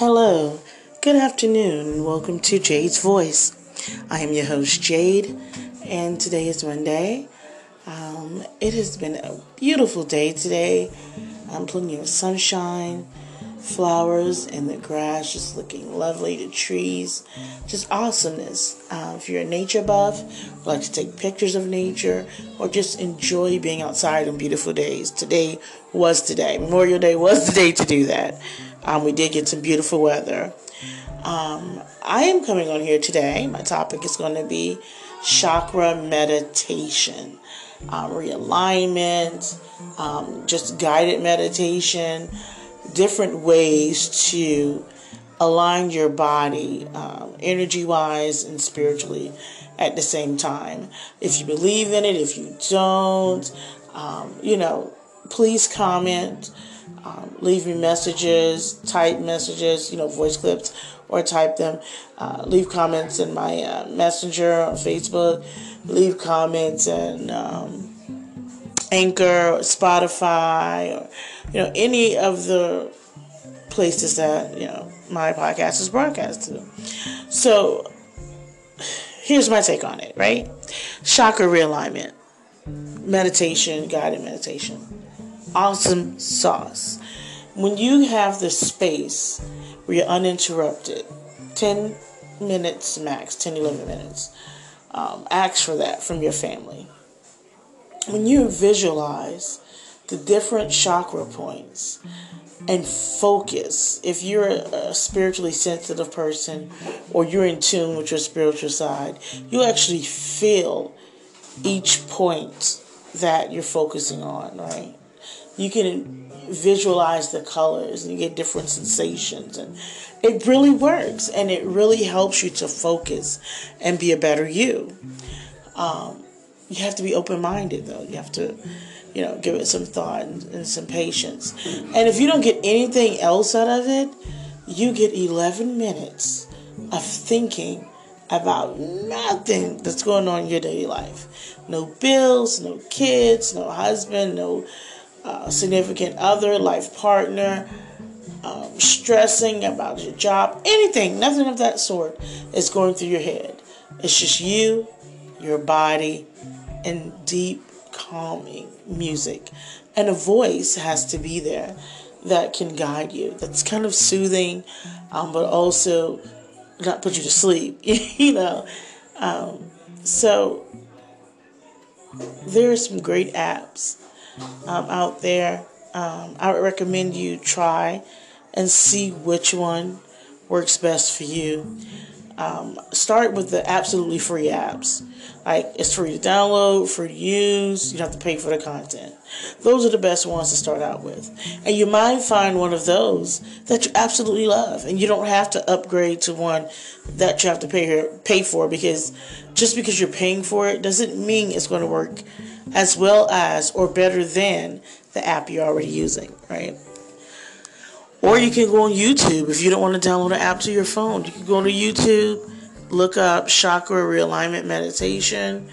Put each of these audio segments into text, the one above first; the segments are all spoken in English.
Hello, good afternoon, and welcome to Jade's Voice. I am your host, Jade, and today is Monday. Um, it has been a beautiful day today. I'm plenty of sunshine, flowers, and the grass just looking lovely. The trees, just awesomeness. Uh, if you're a nature buff, like to take pictures of nature, or just enjoy being outside on beautiful days, today was today. Memorial Day was the day to do that. Um, we did get some beautiful weather. Um, I am coming on here today. My topic is going to be chakra meditation, um, realignment, um, just guided meditation, different ways to align your body um, energy wise and spiritually at the same time. If you believe in it, if you don't, you know, please comment. Um, leave me messages, type messages, you know, voice clips, or type them. Uh, leave comments in my uh, messenger on Facebook. Leave comments in um, Anchor, or Spotify, or you know, any of the places that you know my podcast is broadcast to. So here's my take on it. Right, chakra realignment, meditation, guided meditation awesome sauce. When you have the space where you're uninterrupted, 10 minutes max, 10, 11 minutes, um, ask for that from your family. When you visualize the different chakra points and focus, if you're a spiritually sensitive person or you're in tune with your spiritual side, you actually feel each point that you're focusing on, right? You can visualize the colors and you get different sensations and it really works and it really helps you to focus and be a better you. Um, you have to be open-minded though. You have to you know give it some thought and, and some patience. And if you don't get anything else out of it you get 11 minutes of thinking about nothing that's going on in your daily life. No bills no kids no husband no uh, significant other, life partner, um, stressing about your job, anything, nothing of that sort is going through your head. It's just you, your body, and deep, calming music. And a voice has to be there that can guide you, that's kind of soothing, um, but also not put you to sleep, you know. Um, so there are some great apps um, out there. Um, I would recommend you try and see which one works best for you. Um, start with the absolutely free apps. Like it's free to download, free to use. You don't have to pay for the content. Those are the best ones to start out with, and you might find one of those that you absolutely love, and you don't have to upgrade to one that you have to pay pay for because just because you're paying for it doesn't mean it's going to work as well as or better than the app you're already using, right? Or you can go on YouTube if you don't want to download an app to your phone. You can go to YouTube, look up chakra realignment meditation,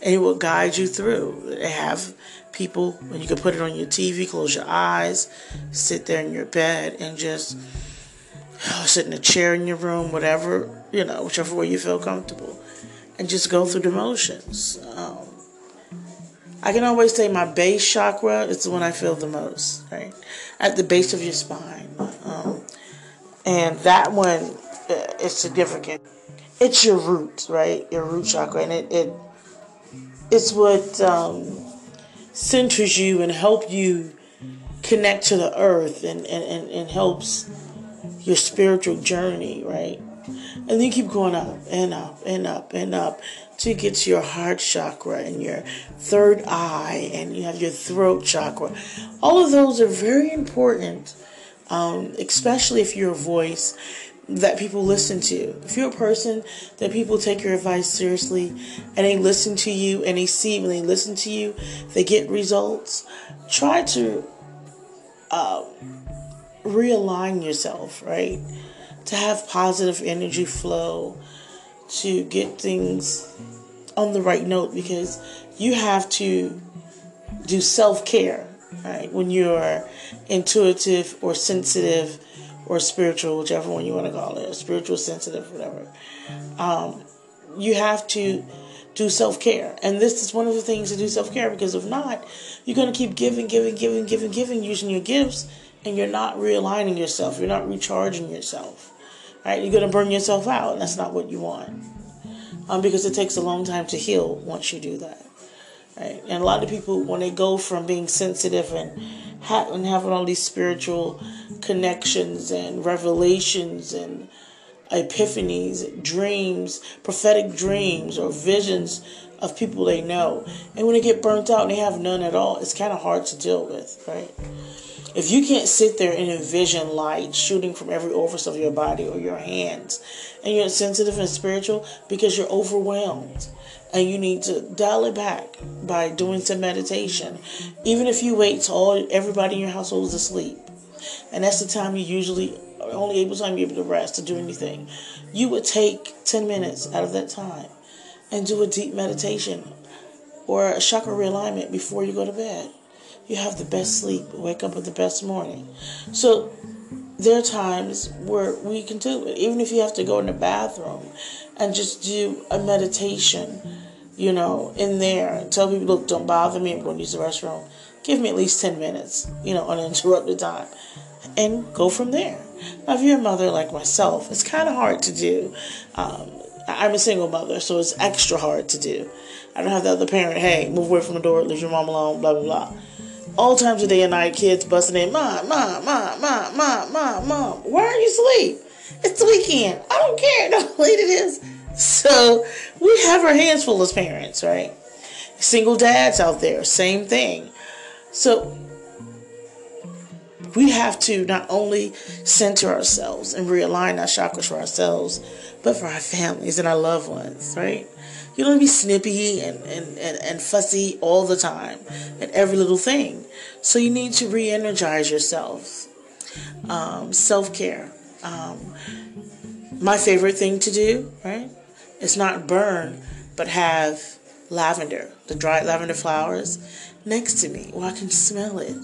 and it will guide you through. They have people, and you can put it on your TV, close your eyes, sit there in your bed, and just oh, sit in a chair in your room, whatever, you know, whichever way you feel comfortable, and just go through the motions. Um, I can always say my base chakra is the one I feel the most, right? At the base of your spine. Um, and that one uh, is significant. It's your root, right? Your root chakra. And it, it it's what um, centers you and help you connect to the earth and, and, and, and helps your spiritual journey, right? And you keep going up and up and up and up to get to your heart chakra and your third eye, and you have your throat chakra. All of those are very important, um, especially if you're a voice that people listen to. If you're a person that people take your advice seriously and they listen to you and they see when they listen to you, they get results, try to um, realign yourself, right? To have positive energy flow to get things on the right note because you have to do self care, right? When you're intuitive or sensitive or spiritual, whichever one you want to call it, spiritual sensitive, whatever. Um, you have to do self care. And this is one of the things to do self care because if not, you're going to keep giving, giving, giving, giving, giving, using your gifts, and you're not realigning yourself. You're not recharging yourself. Right? You're going to burn yourself out, and that's not what you want. Um, because it takes a long time to heal once you do that. Right? And a lot of people, when they go from being sensitive and, ha- and having all these spiritual connections and revelations and epiphanies, dreams, prophetic dreams, or visions of people they know. And when they get burnt out and they have none at all, it's kind of hard to deal with, right? If you can't sit there and envision light shooting from every orifice of your body or your hands, and you're sensitive and spiritual because you're overwhelmed, and you need to dial it back by doing some meditation, even if you wait till all everybody in your household is asleep, and that's the time you usually only able time you're able to rest to do anything, you would take 10 minutes out of that time and do a deep meditation or a chakra realignment before you go to bed. You have the best sleep, wake up with the best morning. So there are times where we can do it, even if you have to go in the bathroom and just do a meditation, you know, in there and tell people, look, don't bother me, I'm going to use the restroom. Give me at least 10 minutes, you know, uninterrupted time, and go from there. Now, if you're a mother like myself, it's kind of hard to do. Um, I'm a single mother, so it's extra hard to do. I don't have the other parent, hey, move away from the door, leave your mom alone, blah, blah, blah. All times of day and night, kids busting in, mom, mom, mom, mom, mom, mom, mom. Why are you asleep? It's the weekend. I don't care how late it is. So we have our hands full as parents, right? Single dads out there, same thing. So we have to not only center ourselves and realign our chakras for ourselves, but for our families and our loved ones, right? You don't be snippy and, and, and, and fussy all the time at every little thing. So you need to re energize yourself. Um, Self care. Um, my favorite thing to do, right? It's not burn, but have lavender, the dried lavender flowers next to me where I can smell it.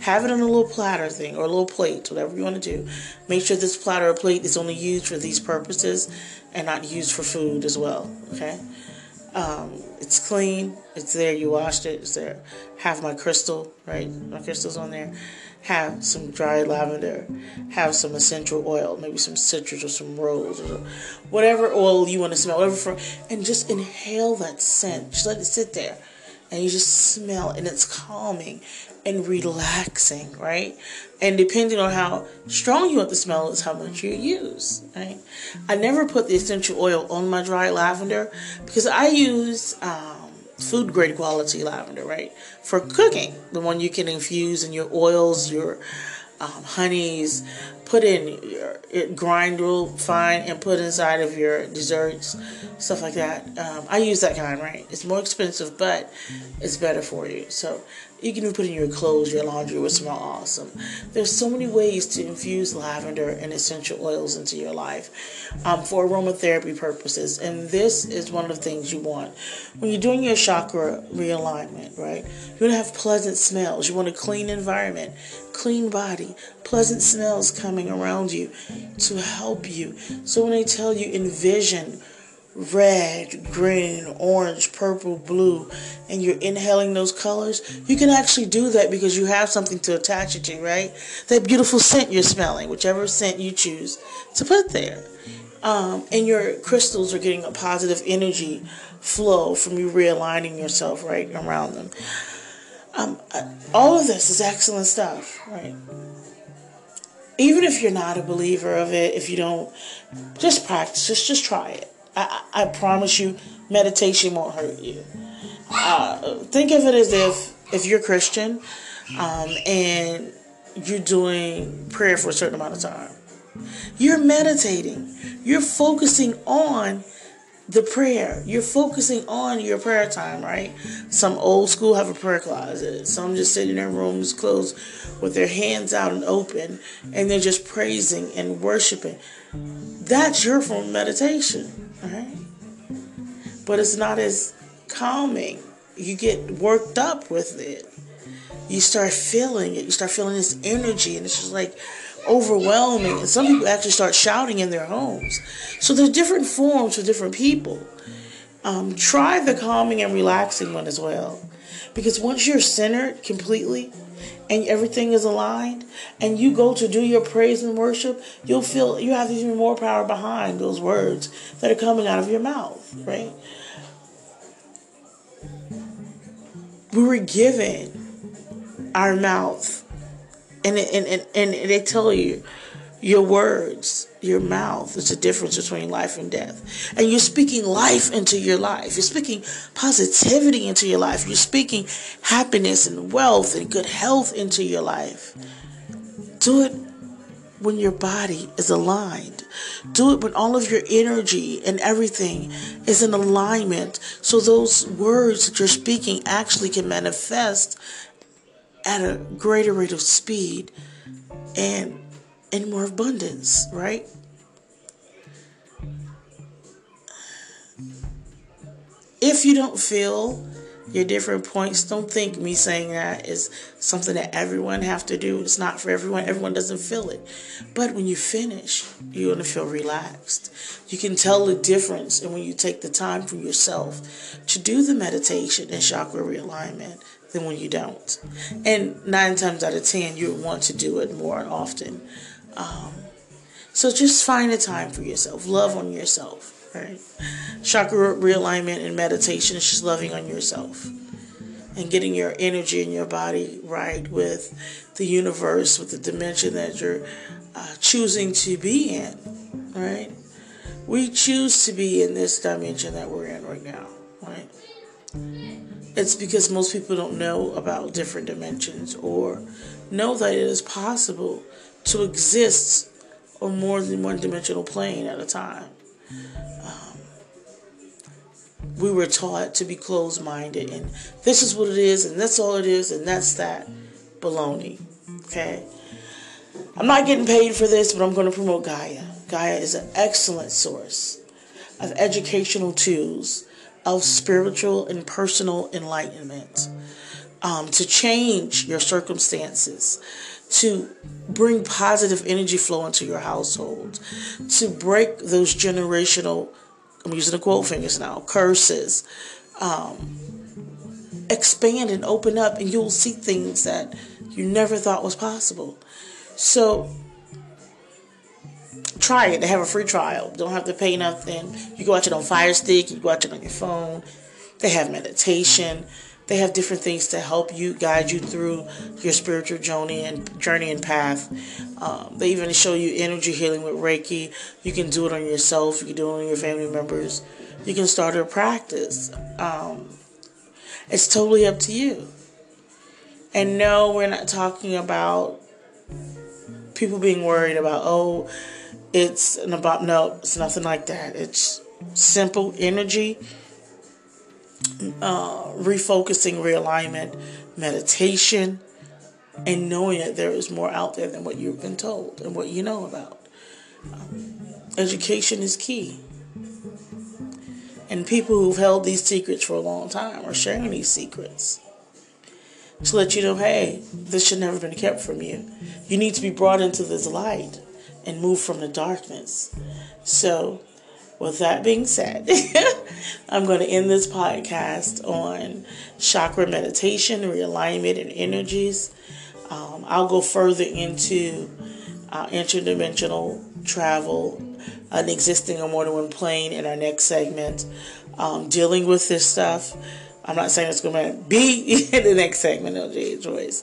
Have it on a little platter thing or a little plate, whatever you want to do. Make sure this platter or plate is only used for these purposes and not used for food as well. Okay? Um, it's clean. It's there. You washed it. It's there. Have my crystal, right? My crystal's on there. Have some dried lavender. Have some essential oil, maybe some citrus or some rose or whatever oil you want to smell. Whatever, and just inhale that scent. Just let it sit there and you just smell and it's calming and relaxing, right? And depending on how strong you want the smell is how much you use, right? I never put the essential oil on my dry lavender because I use um, food grade quality lavender, right? For cooking, the one you can infuse in your oils, your um, honeys, put in your, grind real fine and put inside of your desserts, stuff like that. Um, I use that kind, right? It's more expensive, but it's better for you. So you can even put in your clothes, your laundry would smell awesome. There's so many ways to infuse lavender and essential oils into your life um, for aromatherapy purposes. And this is one of the things you want. When you're doing your chakra realignment, right? You want to have pleasant smells. You want a clean environment, clean body, pleasant smells coming around you to help you. So when they tell you envision, red, green, orange, purple, blue, and you're inhaling those colors, you can actually do that because you have something to attach it to, right? That beautiful scent you're smelling, whichever scent you choose to put there. Um, and your crystals are getting a positive energy flow from you realigning yourself right around them. Um, uh, all of this is excellent stuff, right? Even if you're not a believer of it, if you don't, just practice, just just try it I, I promise you, meditation won't hurt you. Uh, think of it as if if you're Christian um, and you're doing prayer for a certain amount of time, you're meditating. You're focusing on the prayer. You're focusing on your prayer time, right? Some old school have a prayer closet. Some just sit in their rooms closed with their hands out and open and they're just praising and worshiping. That's your form of meditation. Right? But it's not as calming. You get worked up with it. You start feeling it. You start feeling this energy, and it's just like overwhelming. And some people actually start shouting in their homes. So there's different forms for different people. Um, try the calming and relaxing one as well. Because once you're centered completely and everything is aligned and you go to do your praise and worship, you'll feel you have even more power behind those words that are coming out of your mouth, right? We were given our mouth and, and, and, they tell you your words, your mouth is the difference between life and death. And you're speaking life into your life. You're speaking positivity into your life. You're speaking happiness and wealth and good health into your life. Do it when your body is aligned. Do it when all of your energy and everything is in alignment so those words that you're speaking actually can manifest at a greater rate of speed and in more abundance, right? If you don't feel your different points, don't think me saying that is something that everyone have to do. It's not for everyone. Everyone doesn't feel it. But when you finish, you're going to feel relaxed. You can tell the difference and when you take the time for yourself to do the meditation and chakra realignment than when you don't. And nine times out of ten, you want to do it more often. Um, so just find a time for yourself. Love on yourself, right? Chakra realignment and meditation is just loving on yourself and getting your energy and your body right with the universe, with the dimension that you're uh, choosing to be in, right? We choose to be in this dimension that we're in right now, right? It's because most people don't know about different dimensions or know that it is possible to exist on more than one dimensional plane at a time. Um, we were taught to be closed minded and this is what it is and that's all it is and that's that. Baloney. Okay? I'm not getting paid for this, but I'm going to promote Gaia. Gaia is an excellent source of educational tools of spiritual and personal enlightenment, um, to change your circumstances, to bring positive energy flow into your household, to break those generational, I'm using the quote fingers now, curses. Um, expand and open up, and you'll see things that you never thought was possible. So, try it. They have a free trial. Don't have to pay nothing. You can watch it on Fire Stick. You can watch it on your phone. They have meditation. They have different things to help you guide you through your spiritual journey and journey and path. Um, they even show you energy healing with Reiki. You can do it on yourself. You can do it on your family members. You can start a practice. Um, it's totally up to you. And no, we're not talking about people being worried about oh it's an about no, it's nothing like that. It's simple energy, uh, refocusing, realignment, meditation, and knowing that there is more out there than what you've been told and what you know about. Um, education is key. And people who've held these secrets for a long time are sharing these secrets to let you know hey, this should never have been kept from you. You need to be brought into this light and move from the darkness. So, with that being said, I'm going to end this podcast on chakra meditation, realignment, and energies. Um, I'll go further into uh, interdimensional travel, an existing on more than one plane in our next segment, um, dealing with this stuff. I'm not saying it's going to be in the next segment of Jade's Voice,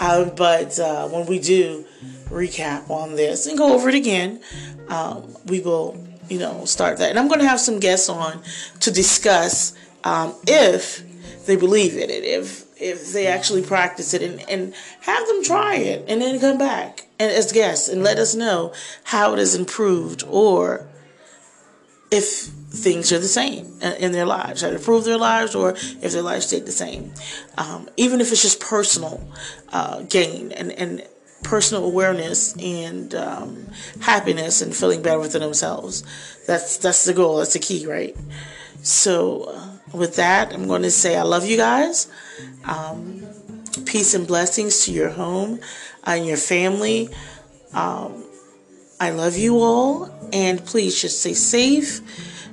um, but uh, when we do recap on this and go over it again, um, we will, you know, start that. And I'm going to have some guests on to discuss um, if they believe in it, if if they actually practice it, and, and have them try it, and then come back and as guests and let us know how it has improved or if things are the same in their lives, to improve their lives, or if their lives stay the same. Um, even if it's just personal uh, gain and, and personal awareness and um, happiness and feeling better within themselves. That's that's the goal. That's the key, right? So, uh, with that, I'm going to say I love you guys. Um, peace and blessings to your home and your family. Um, I love you all, and please just stay safe.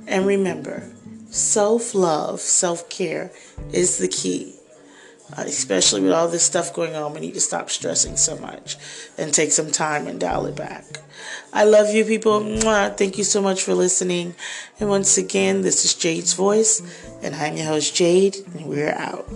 And remember, self love, self care is the key. Uh, especially with all this stuff going on, we need to stop stressing so much and take some time and dial it back. I love you, people. Mwah. Thank you so much for listening. And once again, this is Jade's voice, and I'm your host, Jade, and we're out.